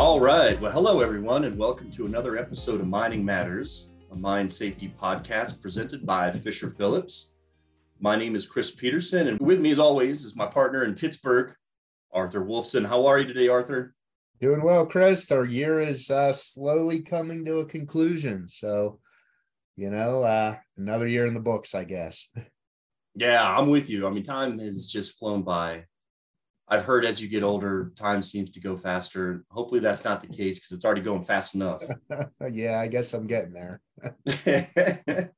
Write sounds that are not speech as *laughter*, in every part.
All right. Well, hello, everyone, and welcome to another episode of Mining Matters, a mine safety podcast presented by Fisher Phillips. My name is Chris Peterson, and with me, as always, is my partner in Pittsburgh, Arthur Wolfson. How are you today, Arthur? Doing well, Chris. Our year is uh, slowly coming to a conclusion. So, you know, uh, another year in the books, I guess. *laughs* Yeah, I'm with you. I mean, time has just flown by. I've heard as you get older, time seems to go faster. Hopefully, that's not the case because it's already going fast enough. *laughs* yeah, I guess I'm getting there. *laughs*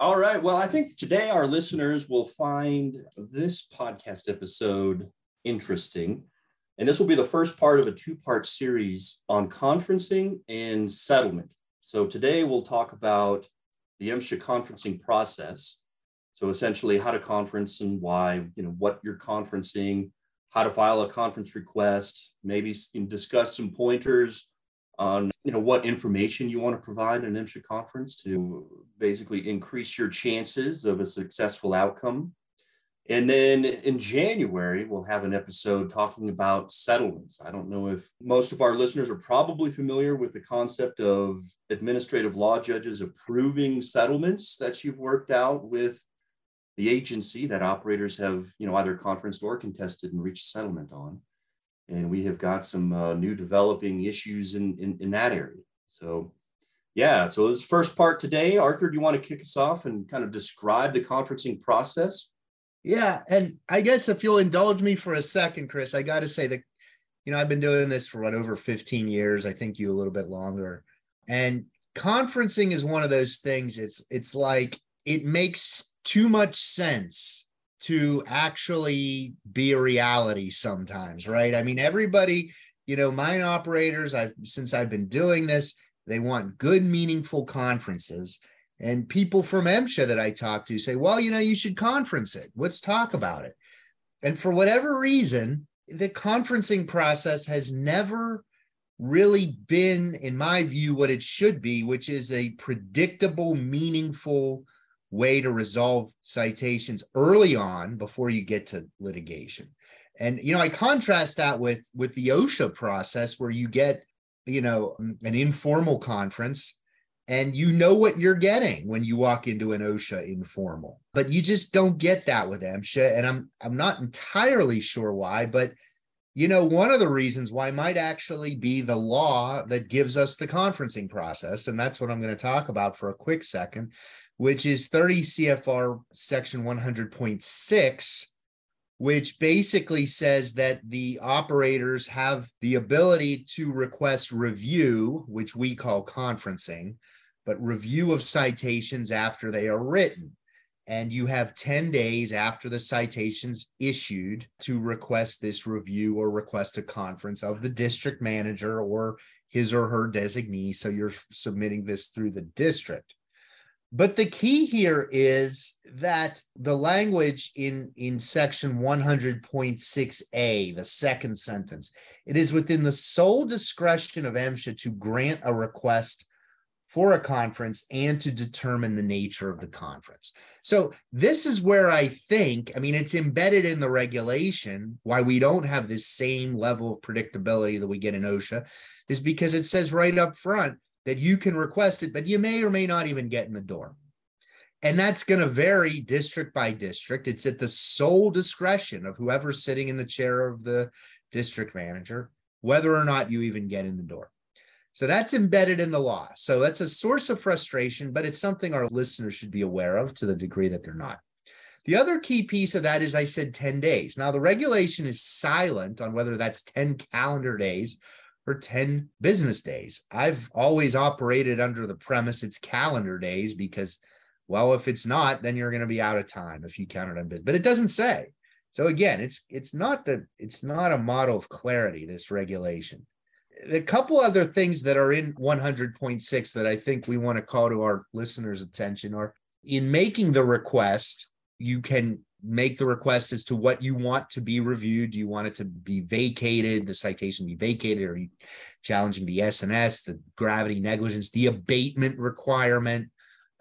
All right. Well, I think today our listeners will find this podcast episode interesting. And this will be the first part of a two part series on conferencing and settlement. So today we'll talk about the MSHA conferencing process. So essentially how to conference and why, you know, what you're conferencing, how to file a conference request, maybe discuss some pointers on, you know, what information you want to provide an MSHA conference to basically increase your chances of a successful outcome. And then in January, we'll have an episode talking about settlements. I don't know if most of our listeners are probably familiar with the concept of administrative law judges approving settlements that you've worked out with the agency that operators have, you know, either conferenced or contested and reached settlement on. And we have got some uh, new developing issues in, in, in that area. So, yeah, so this first part today, Arthur, do you want to kick us off and kind of describe the conferencing process? Yeah, and I guess if you'll indulge me for a second, Chris, I got to say that you know I've been doing this for what over 15 years. I think you a little bit longer, and conferencing is one of those things. It's it's like it makes too much sense to actually be a reality sometimes, right? I mean, everybody, you know, mine operators. I've since I've been doing this, they want good, meaningful conferences and people from MSHA that I talk to say, well, you know, you should conference it. Let's talk about it. And for whatever reason, the conferencing process has never really been, in my view, what it should be, which is a predictable, meaningful way to resolve citations early on before you get to litigation. And you know, I contrast that with with the OSHA process where you get, you know, mm, an informal conference and you know what you're getting when you walk into an OSHA informal. But you just don't get that with MSHA, and I'm I'm not entirely sure why, but you know, one of the reasons why might actually be the law that gives us the conferencing process, and that's what I'm going to talk about for a quick second, which is 30 CFR section 100.6 which basically says that the operators have the ability to request review, which we call conferencing, but review of citations after they are written. And you have 10 days after the citations issued to request this review or request a conference of the district manager or his or her designee. So you're submitting this through the district. But the key here is that the language in, in section 100.6a, the second sentence, it is within the sole discretion of MSHA to grant a request for a conference and to determine the nature of the conference. So this is where I think, I mean, it's embedded in the regulation why we don't have this same level of predictability that we get in OSHA is because it says right up front that you can request it, but you may or may not even get in the door. And that's going to vary district by district. It's at the sole discretion of whoever's sitting in the chair of the district manager, whether or not you even get in the door. So that's embedded in the law. So that's a source of frustration, but it's something our listeners should be aware of to the degree that they're not. The other key piece of that is I said 10 days. Now, the regulation is silent on whether that's 10 calendar days or 10 business days. I've always operated under the premise it's calendar days because, well, if it's not, then you're going to be out of time if you count it on business. But it doesn't say. So again, it's it's not the it's not a model of clarity, this regulation a couple other things that are in 100.6 that I think we want to call to our listeners' attention are in making the request, you can make the request as to what you want to be reviewed. Do you want it to be vacated, the citation be vacated, or you challenging the SNS, the gravity negligence, the abatement requirement?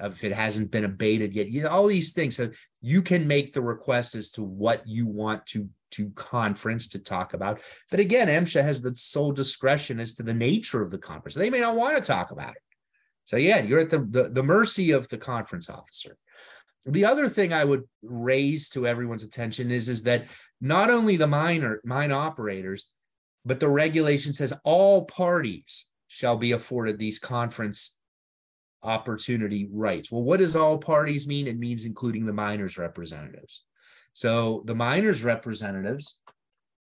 if it hasn't been abated yet, you know, all these things. So you can make the request as to what you want to to conference to talk about. But again, MSHA has the sole discretion as to the nature of the conference. They may not want to talk about it. So yeah, you're at the, the, the mercy of the conference officer. The other thing I would raise to everyone's attention is, is that not only the minor mine operators, but the regulation says all parties shall be afforded these conference opportunity rights. Well, what does all parties mean? It means including the miners representatives. So the miners representatives,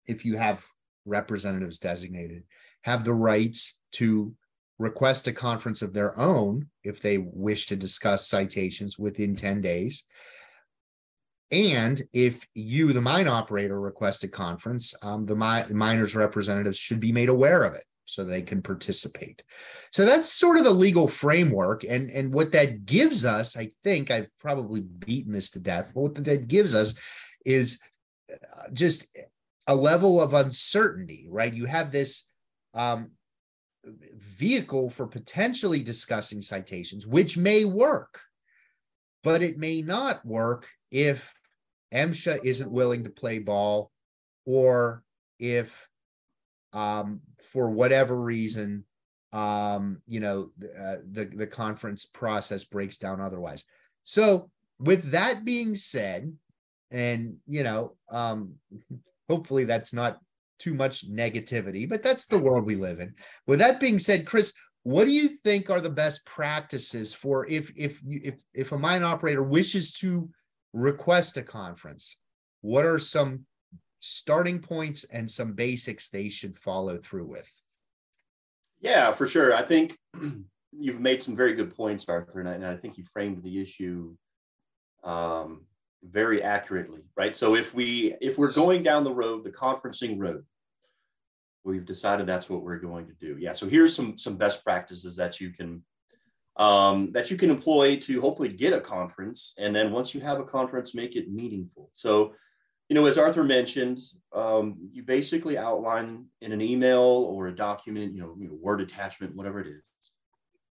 if you have representatives designated, have the rights to request a conference of their own if they wish to discuss citations within 10 days. And if you, the mine operator, request a conference, um, the mi- miners representatives should be made aware of it so they can participate. So that's sort of the legal framework. And, and what that gives us, I think I've probably beaten this to death, but what that gives us is uh, just a level of uncertainty, right? You have this um, vehicle for potentially discussing citations, which may work, but it may not work if MSHA isn't willing to play ball or if um, for whatever reason, um, you know, uh, the the conference process breaks down otherwise. So, with that being said, and you know, um, *laughs* hopefully that's not too much negativity, but that's the world we live in. With that being said, Chris, what do you think are the best practices for if if you, if if a mine operator wishes to request a conference? What are some starting points and some basics they should follow through with? Yeah, for sure. I think *clears throat* you've made some very good points, Arthur, and I, and I think you framed the issue um, very accurately, right? So if we if we're going down the road, the conferencing road, we've decided that's what we're going to do. Yeah. So here's some some best practices that you can um, that you can employ to hopefully get a conference, and then once you have a conference, make it meaningful. So you know, as Arthur mentioned, um, you basically outline in an email or a document, you know, you know Word attachment, whatever it is.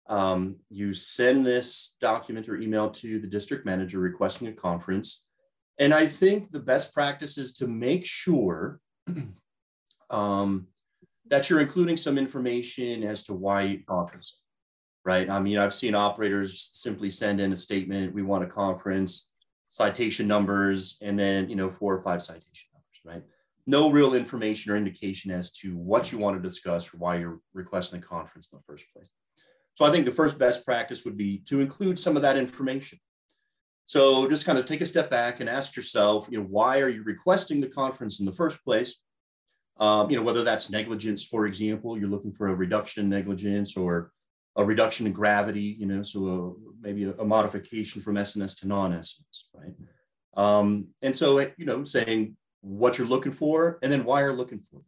Um, you send this document or email to the district manager requesting a conference. And I think the best practice is to make sure *clears throat* um, that you're including some information as to why you conference, right? I mean, I've seen operators simply send in a statement, we want a conference citation numbers, and then, you know, four or five citation numbers, right? No real information or indication as to what you want to discuss or why you're requesting the conference in the first place. So I think the first best practice would be to include some of that information. So just kind of take a step back and ask yourself, you know, why are you requesting the conference in the first place? Um, you know, whether that's negligence, for example, you're looking for a reduction in negligence or a reduction in gravity, you know, so a, maybe a, a modification from SNS to non-SNS, right? Um, and so, you know, saying what you're looking for and then why you're looking for them.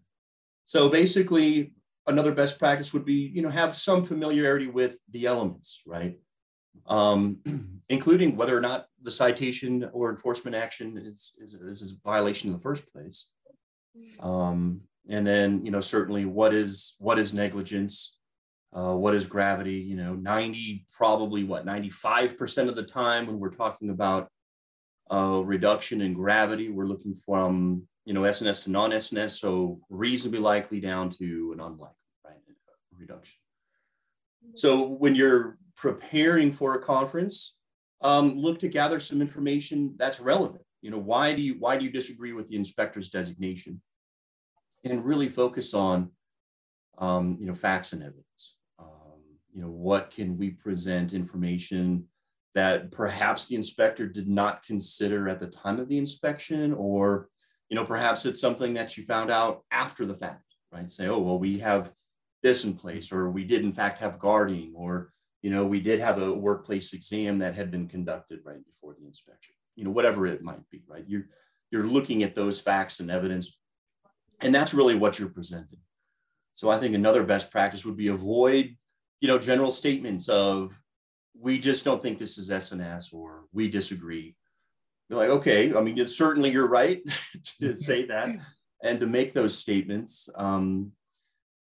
So basically, another best practice would be, you know, have some familiarity with the elements, right? Um, *clears throat* including whether or not the citation or enforcement action is, is, is a violation in the first place. Um, and then, you know, certainly what is what is negligence? Uh, what is gravity? You know, 90, probably what, 95% of the time when we're talking about uh, reduction in gravity, we're looking from, you know, SNS to non-SNS, so reasonably likely down to an unlikely, right, reduction. So when you're preparing for a conference, um, look to gather some information that's relevant. You know, why do you why do you disagree with the inspector's designation? And really focus on, um, you know, facts and evidence you know, what can we present information that perhaps the inspector did not consider at the time of the inspection, or, you know, perhaps it's something that you found out after the fact, right? Say, oh, well, we have this in place, or we did in fact have guarding, or, you know, we did have a workplace exam that had been conducted right before the inspection, you know, whatever it might be, right? You're, you're looking at those facts and evidence, and that's really what you're presenting. So I think another best practice would be avoid you know, general statements of we just don't think this is SNS or we disagree. You're like, okay, I mean, it's certainly you're right *laughs* to *laughs* say that and to make those statements. Um,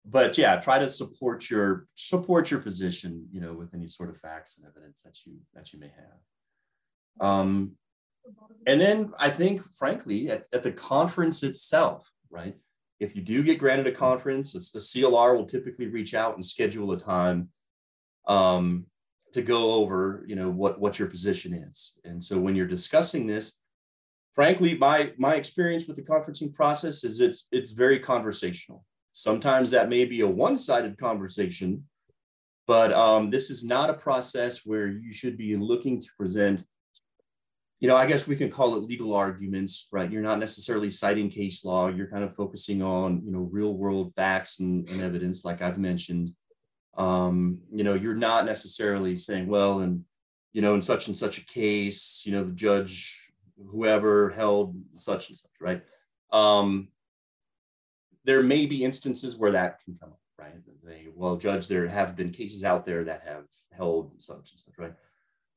but yeah, try to support your support your position, you know, with any sort of facts and evidence that you that you may have. Um, and then I think, frankly, at, at the conference itself, right? If you do get granted a conference, it's the CLR will typically reach out and schedule a time um, to go over, you know, what what your position is. And so when you're discussing this, frankly, my my experience with the conferencing process is it's it's very conversational. Sometimes that may be a one-sided conversation, but um, this is not a process where you should be looking to present you know, I guess we can call it legal arguments, right? You're not necessarily citing case law. You're kind of focusing on, you know, real world facts and, and evidence, like I've mentioned. Um, you know, you're not necessarily saying, well, and, you know, in such and such a case, you know, the judge, whoever held such and such, right? Um, there may be instances where that can come up, right? They, well, judge, there have been cases out there that have held such and such, right?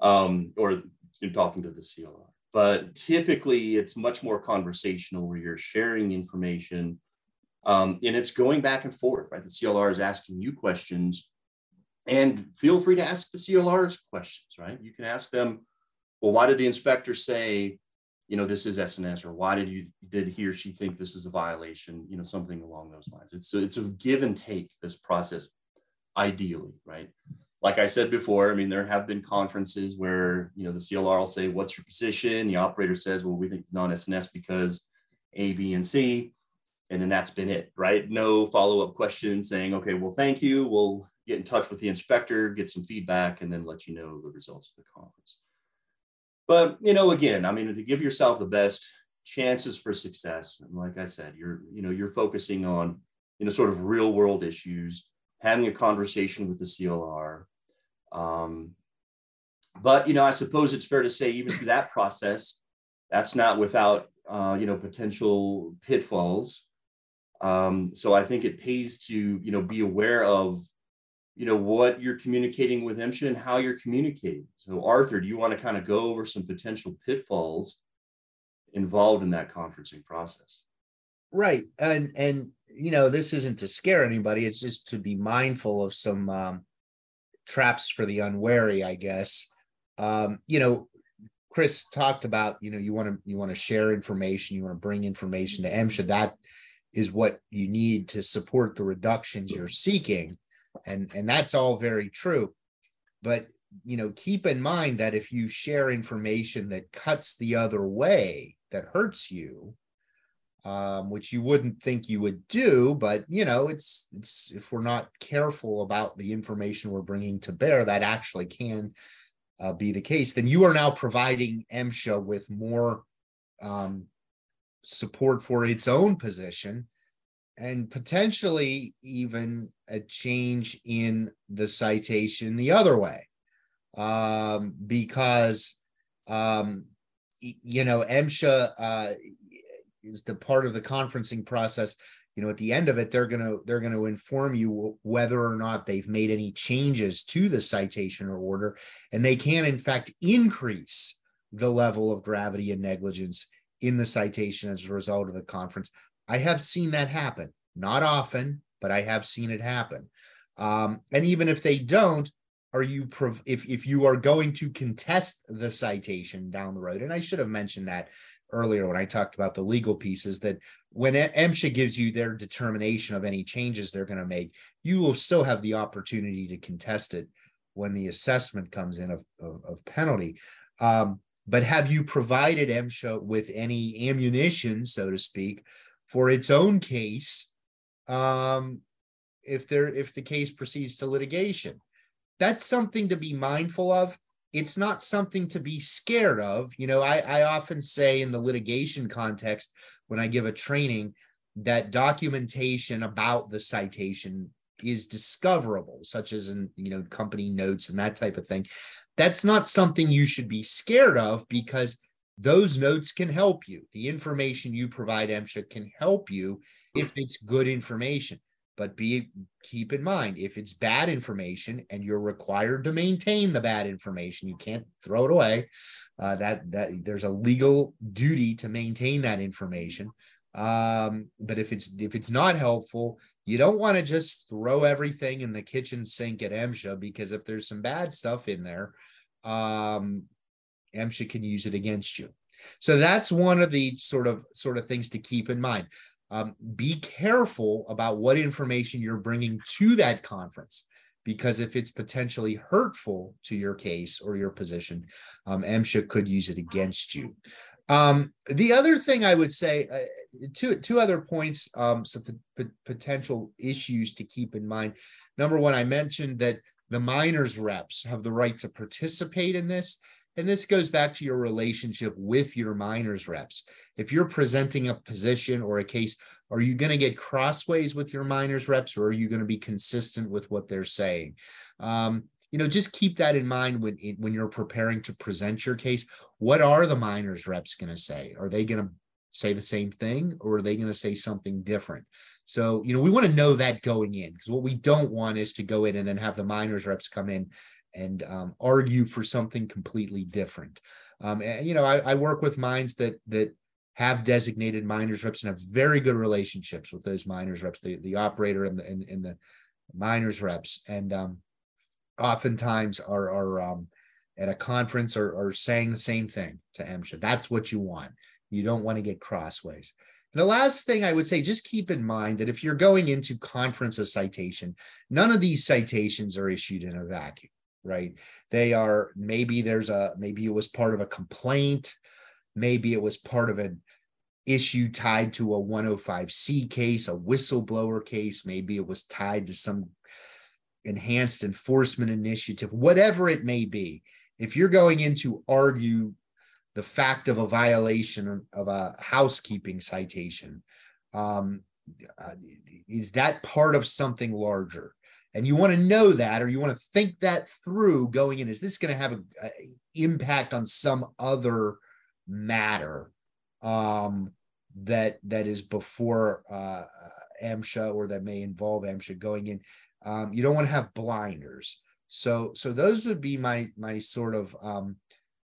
Um, or in talking to the CLR. But typically, it's much more conversational where you're sharing information um, and it's going back and forth, right? The CLR is asking you questions and feel free to ask the CLR's questions, right? You can ask them, well, why did the inspector say, you know, this is SNS, or why did you did he or she think this is a violation? You know, something along those lines. It's a, it's a give and take this process, ideally, right? like I said before, I mean, there have been conferences where, you know, the CLR will say, what's your position? The operator says, well, we think it's non-SNS because A, B, and C. And then that's been it, right? No follow-up questions saying, okay, well, thank you. We'll get in touch with the inspector, get some feedback, and then let you know the results of the conference. But, you know, again, I mean, to give yourself the best chances for success, and like I said, you're, you know, you're focusing on, you know, sort of real world issues, having a conversation with the CLR, um, but you know, I suppose it's fair to say even through that process, that's not without uh, you know potential pitfalls. Um, so I think it pays to you know be aware of you know what you're communicating with MSHA and how you're communicating. So Arthur, do you want to kind of go over some potential pitfalls involved in that conferencing process? Right, and and you know this isn't to scare anybody; it's just to be mindful of some um, traps for the unwary, I guess. Um, you know, Chris talked about, you know, you want to you want to share information, you want to bring information to MSHA. That is what you need to support the reductions you're seeking. And and that's all very true. But you know, keep in mind that if you share information that cuts the other way, that hurts you, um, which you wouldn't think you would do, but you know, it's it's if we're not careful about the information we're bringing to bear, that actually can uh, be the case. Then you are now providing MSHA with more um, support for its own position, and potentially even a change in the citation the other way, um, because um, you know MSHA. Uh, is the part of the conferencing process you know at the end of it they're going to they're going to inform you whether or not they've made any changes to the citation or order and they can in fact increase the level of gravity and negligence in the citation as a result of the conference. I have seen that happen. Not often but i have seen it happen. Um, and even if they don't are you prov- if if you are going to contest the citation down the road and i should have mentioned that earlier when I talked about the legal pieces that when MSHA gives you their determination of any changes they're going to make, you will still have the opportunity to contest it when the assessment comes in of, of, of penalty. Um, but have you provided MSHA with any ammunition, so to speak, for its own case um, if there if the case proceeds to litigation? That's something to be mindful of it's not something to be scared of. You know, I, I often say in the litigation context when I give a training that documentation about the citation is discoverable, such as in you know company notes and that type of thing. That's not something you should be scared of because those notes can help you. The information you provide MSHA can help you if it's good information but be keep in mind if it's bad information and you're required to maintain the bad information you can't throw it away uh, that that there's a legal duty to maintain that information um, but if it's if it's not helpful you don't want to just throw everything in the kitchen sink at MSHA because if there's some bad stuff in there um, MSHA can use it against you So that's one of the sort of sort of things to keep in mind. Um, be careful about what information you're bringing to that conference because if it's potentially hurtful to your case or your position, um, MSHA could use it against you. Um, the other thing I would say, uh, two two other points, um, some p- potential issues to keep in mind. Number one, I mentioned that the miners reps have the right to participate in this. And this goes back to your relationship with your miners reps. If you're presenting a position or a case, are you going to get crossways with your miners reps or are you going to be consistent with what they're saying? Um, you know, just keep that in mind when when you're preparing to present your case. What are the miners reps going to say? Are they going to say the same thing or are they going to say something different? So, you know, we want to know that going in because what we don't want is to go in and then have the miners reps come in and um, argue for something completely different. Um, and, you know, I, I, work with minds that that have designated miners reps and have very good relationships with those miners reps, the, the operator and the and, and the miners reps, and um, oftentimes are are um, at a conference or are saying the same thing to MSHA. That's what you want. You don't want to get crossways. The last thing I would say, just keep in mind that if you're going into conference a citation, none of these citations are issued in a vacuum right? They are maybe there's a maybe it was part of a complaint, maybe it was part of an issue tied to a 105C case, a whistleblower case, maybe it was tied to some enhanced enforcement initiative, whatever it may be. If you're going in to argue the fact of a violation of a housekeeping citation, um, uh, is that part of something larger? and you want to know that or you want to think that through going in is this going to have an impact on some other matter um, that that is before uh, MSHA or that may involve AMSHA going in um, you don't want to have blinders so so those would be my my sort of um,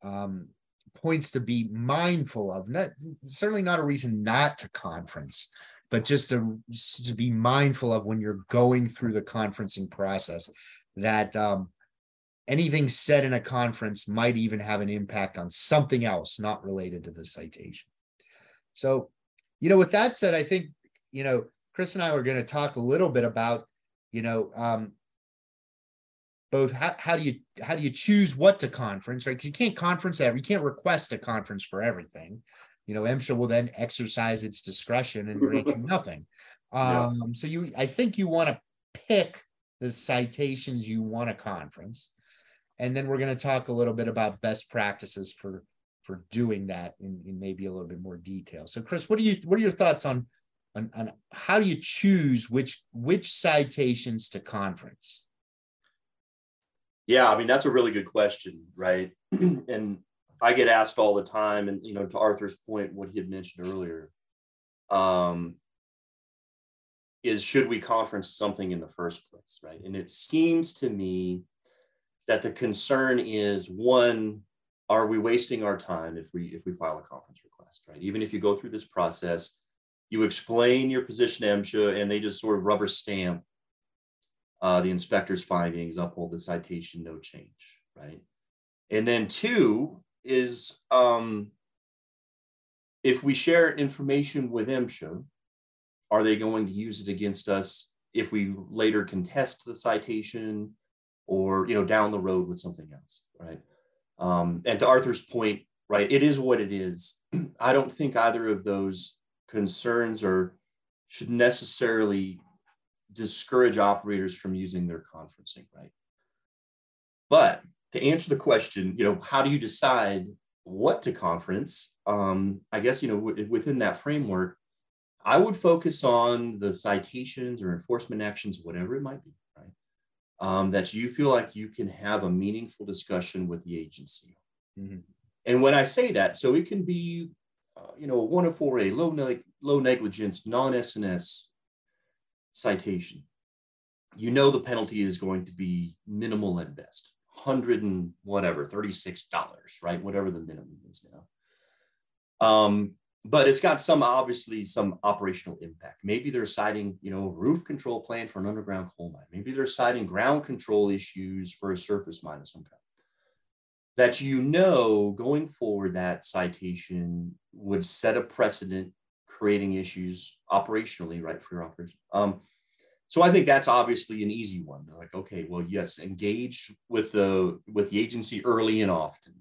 um, points to be mindful of not certainly not a reason not to conference but just to, to be mindful of when you're going through the conferencing process that um, anything said in a conference might even have an impact on something else not related to the citation. So, you know, with that said, I think, you know, Chris and I are going to talk a little bit about, you know, um, both how, how do you how do you choose what to conference, right? Because you can't conference every, you can't request a conference for everything you know, MSHA will then exercise its discretion and grant you nothing. *laughs* Um, yeah. So you, I think you want to pick the citations you want to conference, and then we're going to talk a little bit about best practices for for doing that in, in maybe a little bit more detail. So, Chris, what do you what are your thoughts on on, on how do you choose which which citations to conference? Yeah, I mean that's a really good question, right? *clears throat* and I get asked all the time, and you know, to Arthur's point, what he had mentioned earlier, um, is should we conference something in the first place, right? And it seems to me that the concern is one, are we wasting our time if we if we file a conference request, right? Even if you go through this process, you explain your position to MSHA, and they just sort of rubber stamp uh, the inspector's findings, uphold the citation, no change, right? And then two, is um, if we share information with MSHA, are they going to use it against us if we later contest the citation or you know down the road with something else, right? Um, and to Arthur's point, right, it is what it is. *clears throat* I don't think either of those concerns are should necessarily discourage operators from using their conferencing, right? But to answer the question, you know, how do you decide what to conference? Um, I guess, you know, w- within that framework, I would focus on the citations or enforcement actions, whatever it might be, right? Um, that you feel like you can have a meaningful discussion with the agency. Mm-hmm. And when I say that, so it can be, uh, you know, a 104A, low, ne- low negligence, non SNS citation. You know, the penalty is going to be minimal at best hundred and whatever, $36, right? Whatever the minimum is now. Um, but it's got some obviously some operational impact. Maybe they're citing, you know, roof control plan for an underground coal mine. Maybe they're citing ground control issues for a surface mine of some kind. that you know going forward that citation would set a precedent creating issues operationally right for your operation. Um, so i think that's obviously an easy one. Like okay well yes engage with the with the agency early and often.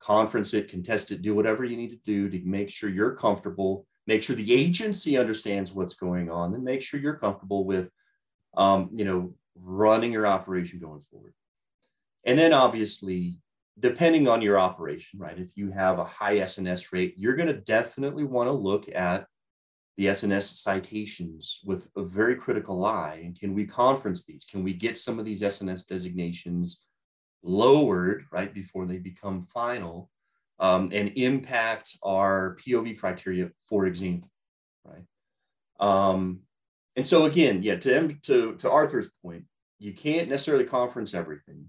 Conference it contest it do whatever you need to do to make sure you're comfortable. Make sure the agency understands what's going on and make sure you're comfortable with um, you know running your operation going forward. And then obviously depending on your operation, right? If you have a high SNS rate, you're going to definitely want to look at the SNS citations with a very critical eye. And can we conference these? Can we get some of these SNS designations lowered, right, before they become final um, and impact our POV criteria, for example, right? Um, and so again, yeah, to, to, to Arthur's point, you can't necessarily conference everything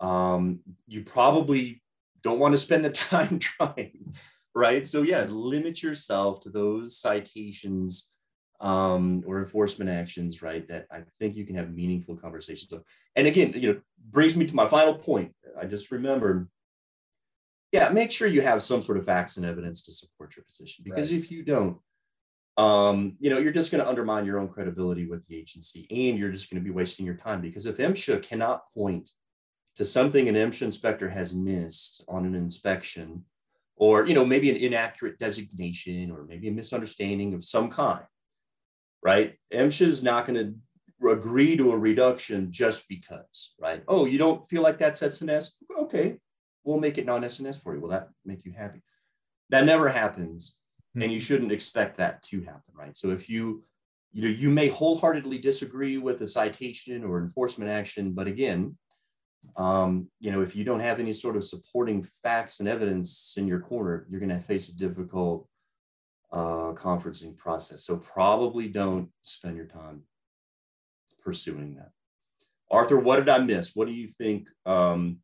um, you probably don't want to spend the *laughs* time trying, right? So yeah, limit yourself to those citations um, or enforcement actions, right? That I think you can have meaningful conversations of. And again, you know, brings me to my final point. I just remembered. Yeah, make sure you have some sort of facts and evidence to support your position because right. if you don't, um, you know, you're just going to undermine your own credibility with the agency and you're just going to be wasting your time because if MSHA cannot point to something an MSHA inspector has missed on an inspection, or you know maybe an inaccurate designation, or maybe a misunderstanding of some kind, right? MSHA is not going to agree to a reduction just because, right? Oh, you don't feel like that's SNS? Okay, we'll make it non-SNS for you. Will that make you happy? That never happens, mm-hmm. and you shouldn't expect that to happen, right? So if you you know you may wholeheartedly disagree with a citation or enforcement action, but again, um, you know, if you don't have any sort of supporting facts and evidence in your corner, you're going to face a difficult uh, conferencing process. So probably don't spend your time pursuing that. Arthur, what did I miss? What do you think, um,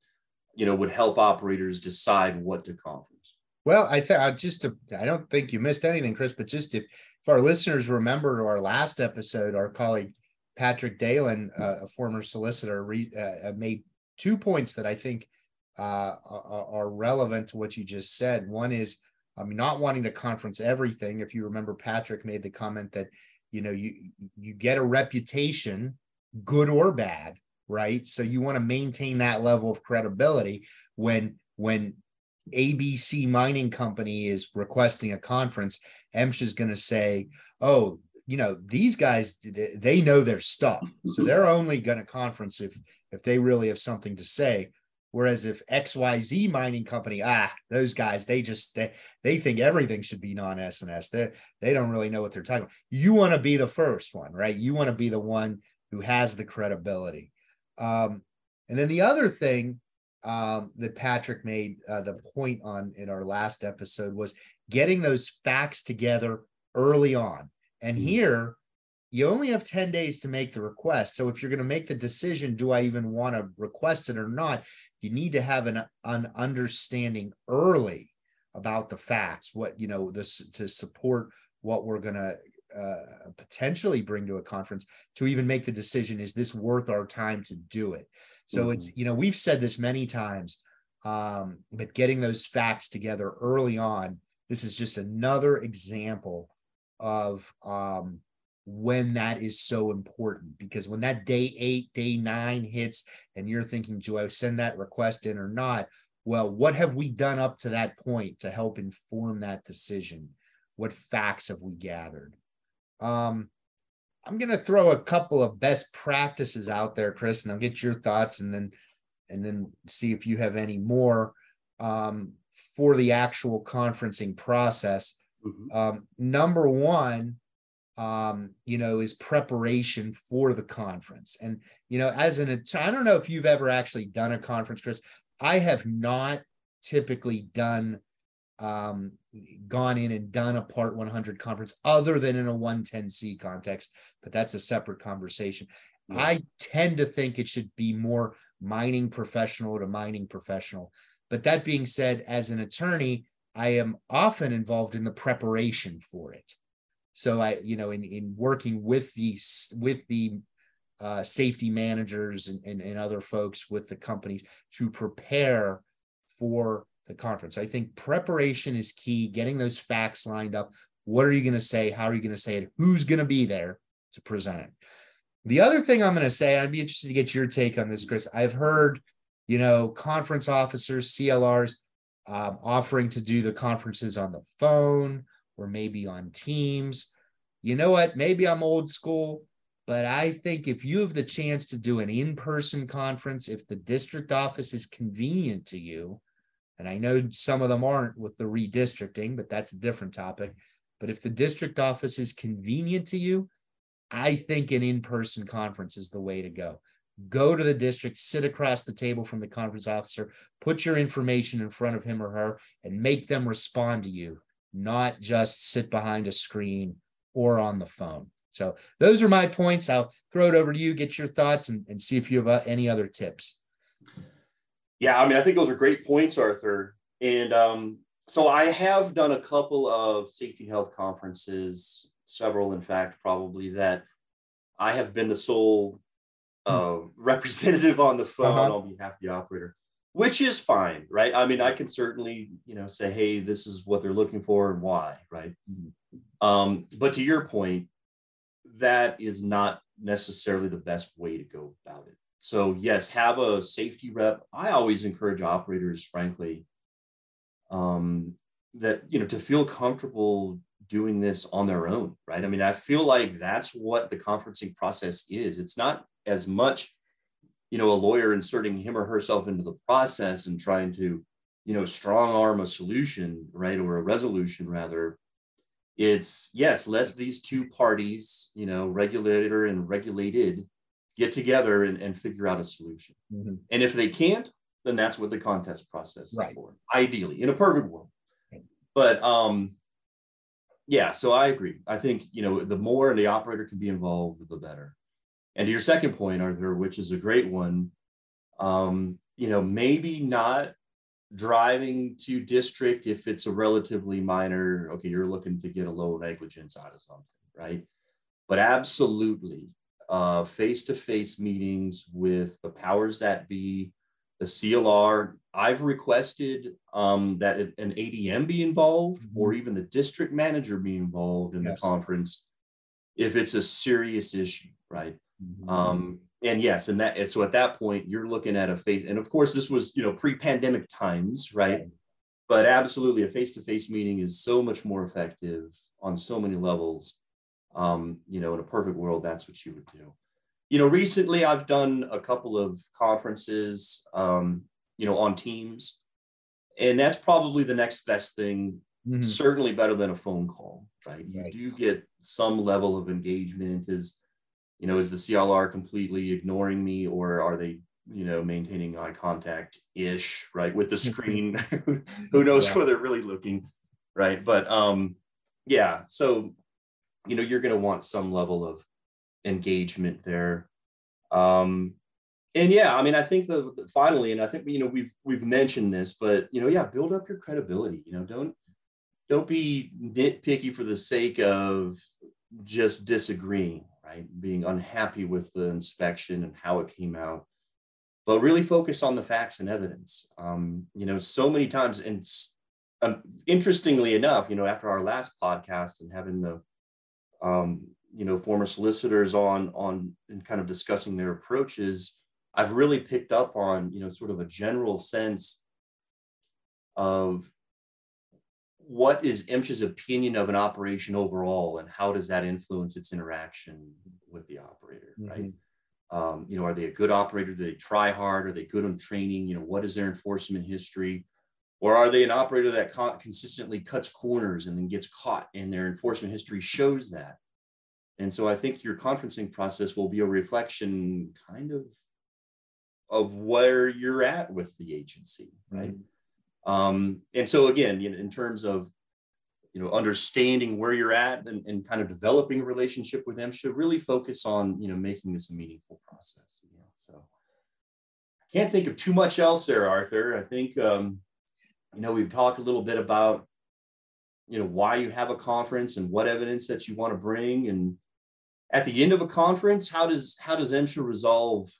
you know, would help operators decide what to conference? Well, I think I just I don't think you missed anything, Chris. But just if if our listeners remember our last episode, our colleague Patrick Dalin, uh, a former solicitor, re, uh, made two points that I think uh, are, relevant to what you just said. One is um, not wanting to conference everything. If you remember, Patrick made the comment that you know you you get a reputation, good or bad, right? So you want to maintain that level of credibility when when ABC Mining Company is requesting a conference. MSHA is going to say, "Oh, you know these guys they know their stuff. So *laughs* they're only going to conference if if they really have something to say. Whereas if xyz mining company ah those guys they just they, they think everything should be non-sns they, they don't really know what they're talking about. You want to be the first one right? You want to be the one who has the credibility. Um, and then the other thing um, that patrick made uh, the point on in our last episode was getting those facts together early on and mm-hmm. here, you only have 10 days to make the request. So if you're going to make the decision, do I even want to request it or not? You need to have an, an understanding early about the facts, what, you know, this to support what we're going to uh, potentially bring to a conference to even make the decision is this worth our time to do it so mm-hmm. it's you know we've said this many times um, but getting those facts together early on this is just another example of um, when that is so important because when that day eight, day nine hits, and you're thinking, do I send that request in or not? Well, what have we done up to that point to help inform that decision? What facts have we gathered? Um, I'm going to throw a couple of best practices out there, Chris, and I'll get your thoughts and then and then see if you have any more um, for the actual conferencing process. Mm-hmm. Um, number one, um, you know, is preparation for the conference. And, you know, as an, attorney, I don't know if you've ever actually done a conference, Chris. I have not typically done, um, gone in and done a part 100 conference other than in a 110C context, but that's a separate conversation. Yeah. I tend to think it should be more mining professional to mining professional. But that being said, as an attorney, I am often involved in the preparation for it. So I, you know, in in working with the with the uh, safety managers and, and, and other folks with the companies to prepare for the conference. I think preparation is key, getting those facts lined up. What are you going to say? How are you going to say it? Who's going to be there to present it? The other thing I'm going to say, I'd be interested to get your take on this, Chris. I've heard, you know, conference officers, CLRs, um, offering to do the conferences on the phone or maybe on Teams. You know what? Maybe I'm old school, but I think if you have the chance to do an in person conference, if the district office is convenient to you, and I know some of them aren't with the redistricting, but that's a different topic. But if the district office is convenient to you, I think an in person conference is the way to go. Go to the district, sit across the table from the conference officer, put your information in front of him or her, and make them respond to you, not just sit behind a screen or on the phone. So, those are my points. I'll throw it over to you, get your thoughts, and, and see if you have uh, any other tips. Yeah, I mean, I think those are great points, Arthur. And um, so I have done a couple of safety health conferences several, in fact, probably that I have been the sole. Uh, *laughs* representative on the phone uh-huh. on behalf of the operator, which is fine, right? I mean, I can certainly, you know, say, hey, this is what they're looking for and why, right? Mm-hmm. Um, but to your point, that is not necessarily the best way to go about it. So, yes, have a safety rep. I always encourage operators, frankly, um, that you know to feel comfortable doing this on their own, right? I mean, I feel like that's what the conferencing process is. It's not as much, you know, a lawyer inserting him or herself into the process and trying to, you know, strong arm a solution, right, or a resolution rather. It's yes, let these two parties, you know, regulator and regulated, get together and, and figure out a solution. Mm-hmm. And if they can't, then that's what the contest process is for, ideally, in a perfect world. But um, yeah, so I agree. I think you know the more the operator can be involved, the better. And to your second point, Arthur, which is a great one, um, you know, maybe not driving to district if it's a relatively minor. Okay, you're looking to get a low negligence out of something, right? But absolutely, face to face meetings with the powers that be, the CLR. I've requested um, that an ADM be involved mm-hmm. or even the district manager be involved in yes. the conference if it's a serious issue, right? Mm-hmm. Um, and yes, and that and so at that point you're looking at a face, and of course this was you know pre-pandemic times, right? But absolutely, a face-to-face meeting is so much more effective on so many levels. Um, you know, in a perfect world, that's what you would do you know, recently I've done a couple of conferences, um, you know, on Teams, and that's probably the next best thing. Mm-hmm. Certainly better than a phone call, right? You right. do get some level of engagement. Is you know, is the CLR completely ignoring me, or are they, you know, maintaining eye contact ish, right, with the screen? *laughs* Who knows yeah. where they're really looking, right? But um, yeah, so you know, you're going to want some level of engagement there. Um, and yeah, I mean, I think the, the, finally, and I think you know we've we've mentioned this, but you know, yeah, build up your credibility. You know, don't don't be nitpicky for the sake of just disagreeing, right? Being unhappy with the inspection and how it came out, but really focus on the facts and evidence. Um, you know, so many times, and um, interestingly enough, you know, after our last podcast and having the um, you know former solicitors on on and kind of discussing their approaches i've really picked up on you know sort of a general sense of what is MSHA's opinion of an operation overall and how does that influence its interaction with the operator mm-hmm. right um, you know are they a good operator do they try hard are they good on training you know what is their enforcement history or are they an operator that consistently cuts corners and then gets caught and their enforcement history shows that and so I think your conferencing process will be a reflection kind of of where you're at with the agency, right? Mm-hmm. Um, and so again, you know, in terms of you know understanding where you're at and, and kind of developing a relationship with them should really focus on you know making this a meaningful process. You know? So I can't think of too much else there, Arthur. I think um, you know we've talked a little bit about you know why you have a conference and what evidence that you want to bring and at the end of a conference, how does how does MSHA resolve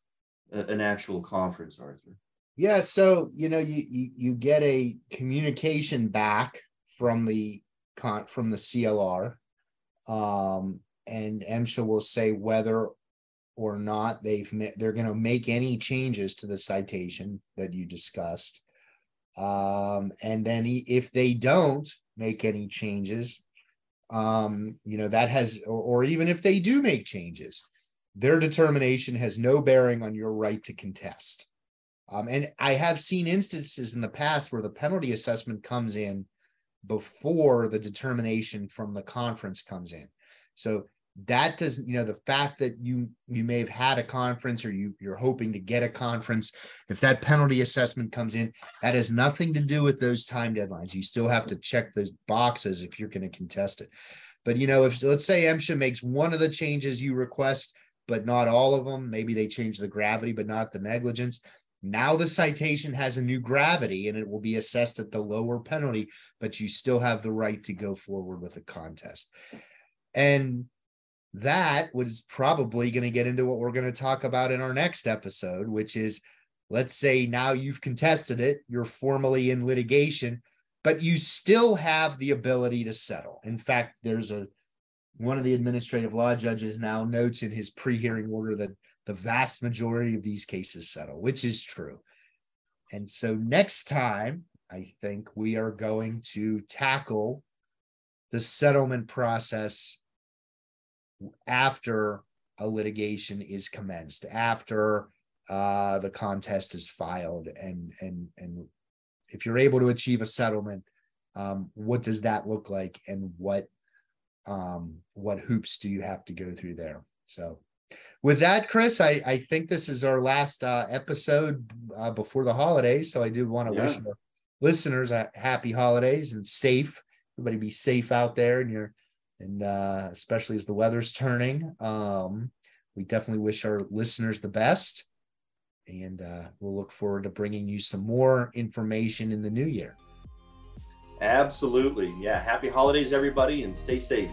a, an actual conference, Arthur? Yeah, so you know, you you, you get a communication back from the con from the CLR, um, and MSHA will say whether or not they've they're going to make any changes to the citation that you discussed. Um, and then if they don't make any changes, um, you know, that has, or, or even if they do make changes, their determination has no bearing on your right to contest. Um, and I have seen instances in the past where the penalty assessment comes in before the determination from the conference comes in. So that doesn't, you know the fact that you you may have had a conference or you you're hoping to get a conference if that penalty assessment comes in that has nothing to do with those time deadlines you still have to check those boxes if you're going to contest it but you know if let's say MSHA makes one of the changes you request but not all of them maybe they change the gravity but not the negligence now the citation has a new gravity and it will be assessed at the lower penalty but you still have the right to go forward with a contest and that was probably going to get into what we're going to talk about in our next episode, which is let's say now you've contested it, you're formally in litigation, but you still have the ability to settle. In fact, there's a one of the administrative law judges now notes in his pre-hearing order that the vast majority of these cases settle, which is true. And so next time, I think we are going to tackle the settlement process after a litigation is commenced, after uh, the contest is filed, and and and if you're able to achieve a settlement, um, what does that look like, and what um, what hoops do you have to go through there? So, with that, Chris, I I think this is our last uh, episode uh, before the holidays, so I do want to yeah. wish our listeners a happy holidays and safe. Everybody be safe out there, and you're and uh, especially as the weather's turning. Um, we definitely wish our listeners the best, and uh, we'll look forward to bringing you some more information in the new year. Absolutely. Yeah. Happy holidays, everybody, and stay safe.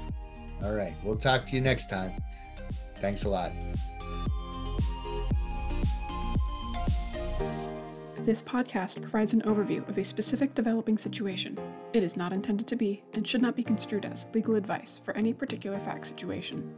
All right. We'll talk to you next time. Thanks a lot. This podcast provides an overview of a specific developing situation. It is not intended to be and should not be construed as legal advice for any particular fact situation.